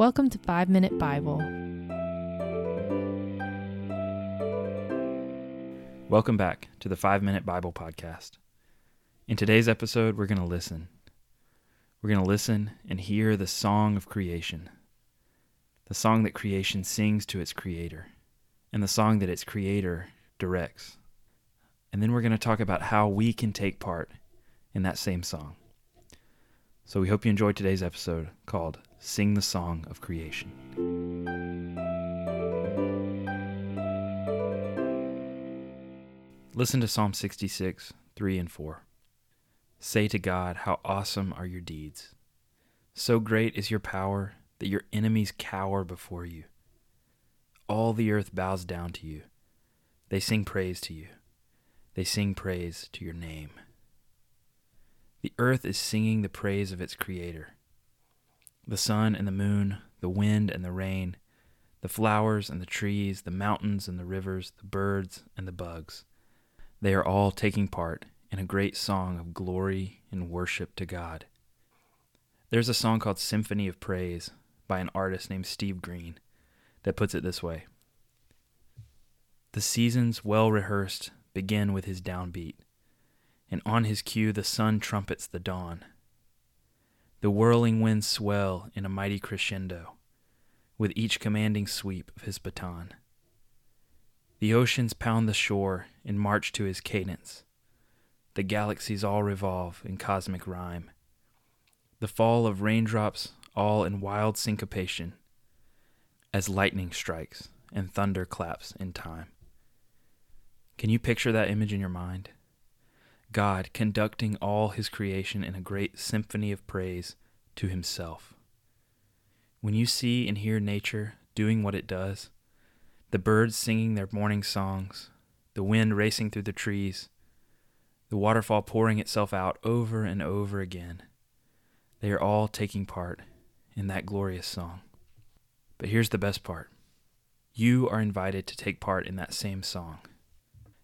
Welcome to 5 Minute Bible. Welcome back to the 5 Minute Bible Podcast. In today's episode, we're going to listen. We're going to listen and hear the song of creation, the song that creation sings to its creator, and the song that its creator directs. And then we're going to talk about how we can take part in that same song. So we hope you enjoyed today's episode called Sing the Song of Creation. Listen to Psalm 66, 3 and 4. Say to God, How awesome are your deeds! So great is your power that your enemies cower before you. All the earth bows down to you. They sing praise to you. They sing praise to your name. The earth is singing the praise of its Creator. The sun and the moon, the wind and the rain, the flowers and the trees, the mountains and the rivers, the birds and the bugs, they are all taking part in a great song of glory and worship to God. There's a song called Symphony of Praise by an artist named Steve Green that puts it this way The seasons well rehearsed begin with his downbeat and on his cue the sun trumpets the dawn. The whirling winds swell in a mighty crescendo, with each commanding sweep of his baton. The oceans pound the shore and march to his cadence. The galaxies all revolve in cosmic rhyme. The fall of raindrops all in wild syncopation, as lightning strikes and thunder claps in time. Can you picture that image in your mind? God conducting all his creation in a great symphony of praise to himself. When you see and hear nature doing what it does, the birds singing their morning songs, the wind racing through the trees, the waterfall pouring itself out over and over again, they are all taking part in that glorious song. But here's the best part you are invited to take part in that same song.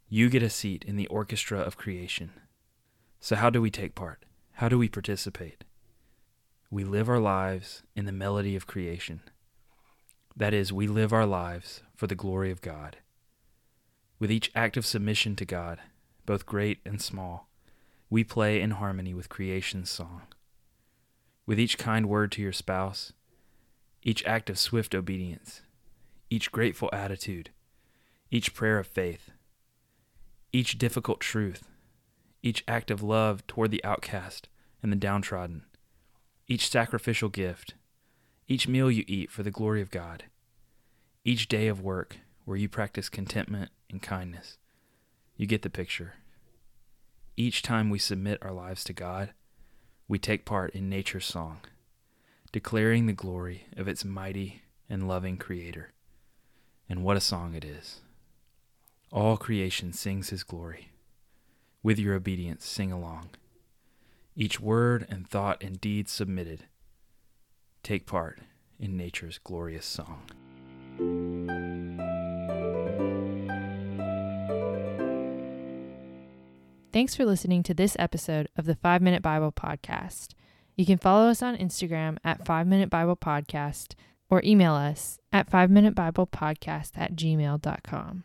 You get a seat in the orchestra of creation. So, how do we take part? How do we participate? We live our lives in the melody of creation. That is, we live our lives for the glory of God. With each act of submission to God, both great and small, we play in harmony with creation's song. With each kind word to your spouse, each act of swift obedience, each grateful attitude, each prayer of faith, each difficult truth, each act of love toward the outcast and the downtrodden, each sacrificial gift, each meal you eat for the glory of God, each day of work where you practice contentment and kindness. You get the picture. Each time we submit our lives to God, we take part in nature's song, declaring the glory of its mighty and loving Creator. And what a song it is! All creation sings his glory. With your obedience, sing along. Each word and thought and deed submitted. Take part in nature's glorious song. Thanks for listening to this episode of the 5 Minute Bible Podcast. You can follow us on Instagram at 5 Minute Bible Podcast or email us at 5 Minute Bible Podcast at gmail.com.